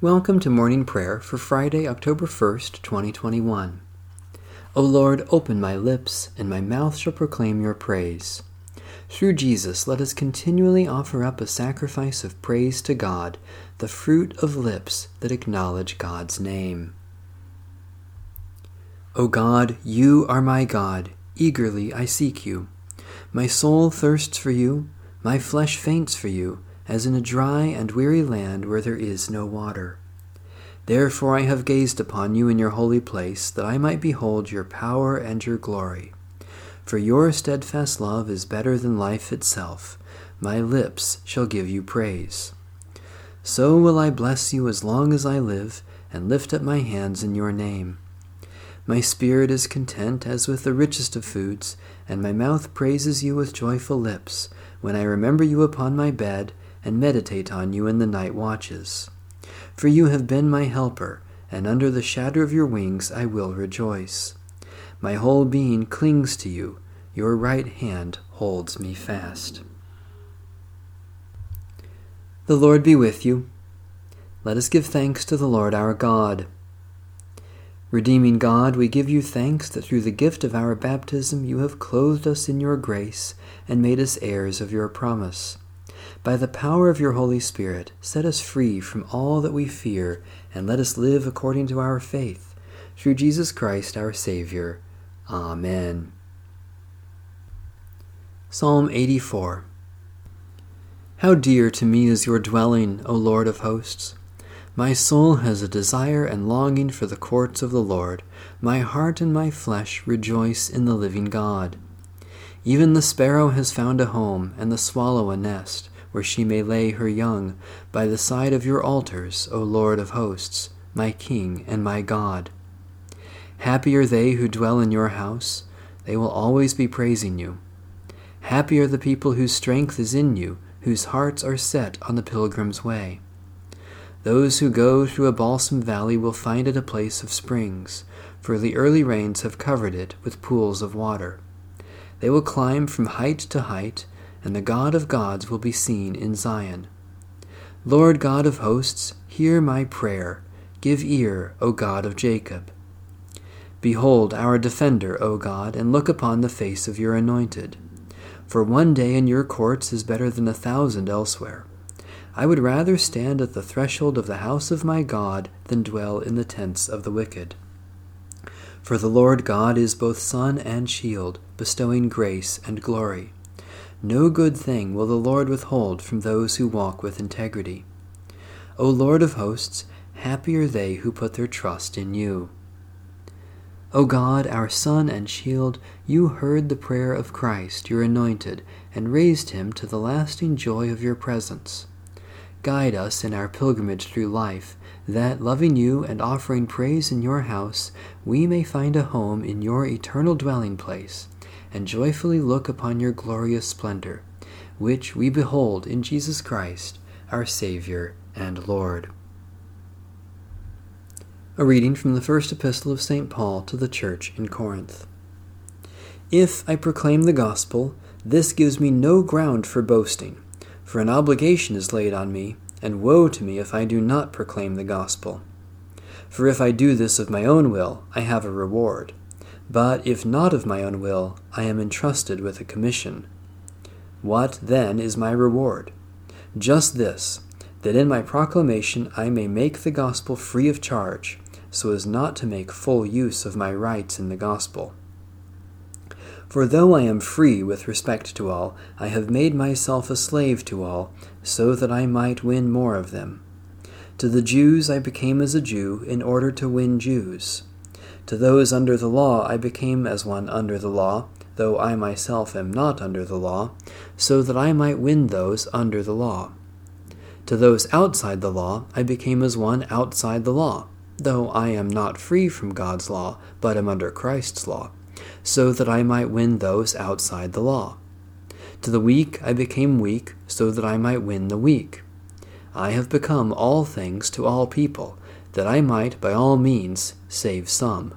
Welcome to morning prayer for Friday, October 1st, 2021. O Lord, open my lips, and my mouth shall proclaim your praise. Through Jesus, let us continually offer up a sacrifice of praise to God, the fruit of lips that acknowledge God's name. O God, you are my God, eagerly I seek you. My soul thirsts for you, my flesh faints for you as in a dry and weary land where there is no water. Therefore I have gazed upon you in your holy place, that I might behold your power and your glory. For your steadfast love is better than life itself. My lips shall give you praise. So will I bless you as long as I live, and lift up my hands in your name. My spirit is content as with the richest of foods, and my mouth praises you with joyful lips, when I remember you upon my bed and meditate on you in the night watches. For you have been my helper, and under the shadow of your wings I will rejoice. My whole being clings to you, your right hand holds me fast. The Lord be with you. Let us give thanks to the Lord our God. Redeeming God, we give you thanks that through the gift of our baptism you have clothed us in your grace and made us heirs of your promise. By the power of your Holy Spirit, set us free from all that we fear, and let us live according to our faith. Through Jesus Christ our Savior. Amen. Psalm 84 How dear to me is your dwelling, O Lord of hosts! My soul has a desire and longing for the courts of the Lord. My heart and my flesh rejoice in the living God. Even the sparrow has found a home, and the swallow a nest where she may lay her young, by the side of your altars, O Lord of hosts, my King and my God. Happy are they who dwell in your house, they will always be praising you. Happy are the people whose strength is in you, whose hearts are set on the pilgrim's way. Those who go through a balsam valley will find it a place of springs, for the early rains have covered it with pools of water. They will climb from height to height and the God of gods will be seen in Zion. Lord God of hosts, hear my prayer. Give ear, O God of Jacob. Behold our defender, O God, and look upon the face of your anointed. For one day in your courts is better than a thousand elsewhere. I would rather stand at the threshold of the house of my God than dwell in the tents of the wicked. For the Lord God is both sun and shield, bestowing grace and glory. No good thing will the Lord withhold from those who walk with integrity. O Lord of hosts, happy are they who put their trust in you. O God, our Sun and Shield, you heard the prayer of Christ, your anointed, and raised him to the lasting joy of your presence. Guide us in our pilgrimage through life, that, loving you and offering praise in your house, we may find a home in your eternal dwelling place and joyfully look upon your glorious splendor, which we behold in Jesus Christ, our Savior and Lord. A reading from the first epistle of St. Paul to the church in Corinth. If I proclaim the gospel, this gives me no ground for boasting, for an obligation is laid on me, and woe to me if I do not proclaim the gospel. For if I do this of my own will, I have a reward. But if not of my own will, I am entrusted with a commission. What, then, is my reward? Just this, that in my proclamation I may make the gospel free of charge, so as not to make full use of my rights in the gospel. For though I am free with respect to all, I have made myself a slave to all, so that I might win more of them. To the Jews I became as a Jew in order to win Jews. To those under the law I became as one under the law, though I myself am not under the law, so that I might win those under the law. To those outside the law I became as one outside the law, though I am not free from God's law, but am under Christ's law, so that I might win those outside the law. To the weak I became weak, so that I might win the weak. I have become all things to all people that I might by all means save some.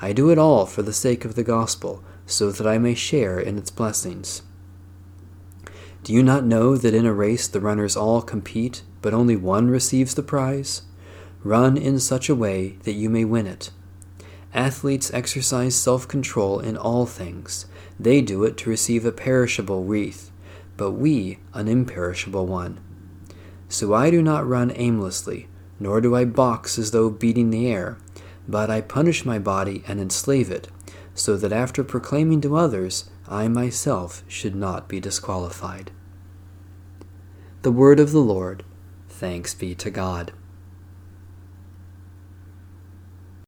I do it all for the sake of the gospel, so that I may share in its blessings. Do you not know that in a race the runners all compete, but only one receives the prize? Run in such a way that you may win it. Athletes exercise self control in all things. They do it to receive a perishable wreath, but we an imperishable one. So I do not run aimlessly, nor do I box as though beating the air, but I punish my body and enslave it, so that after proclaiming to others, I myself should not be disqualified. The word of the Lord. Thanks be to God.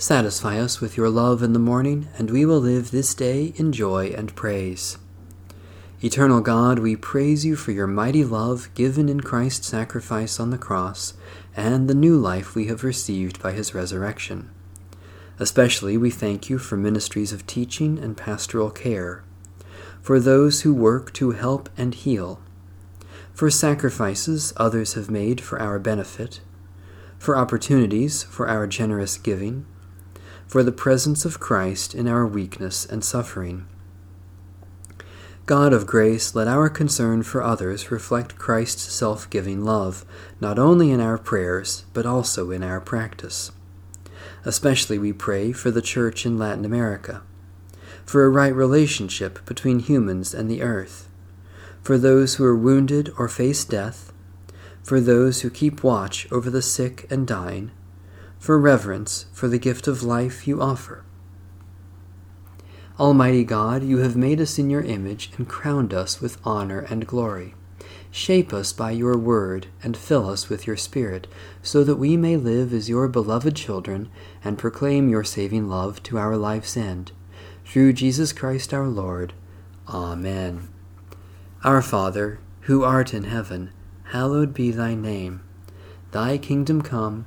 Satisfy us with your love in the morning, and we will live this day in joy and praise. Eternal God, we praise you for your mighty love given in Christ's sacrifice on the cross and the new life we have received by his resurrection. Especially we thank you for ministries of teaching and pastoral care, for those who work to help and heal, for sacrifices others have made for our benefit, for opportunities for our generous giving for the presence of Christ in our weakness and suffering. God of grace, let our concern for others reflect Christ's self giving love, not only in our prayers, but also in our practice. Especially we pray for the Church in Latin America, for a right relationship between humans and the earth, for those who are wounded or face death, for those who keep watch over the sick and dying, for reverence for the gift of life you offer. Almighty God, you have made us in your image and crowned us with honor and glory. Shape us by your word and fill us with your Spirit, so that we may live as your beloved children and proclaim your saving love to our life's end. Through Jesus Christ our Lord. Amen. Our Father, who art in heaven, hallowed be thy name. Thy kingdom come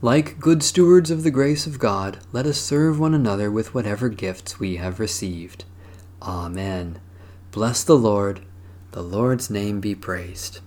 Like good stewards of the grace of God, let us serve one another with whatever gifts we have received. Amen. Bless the Lord. The Lord's name be praised.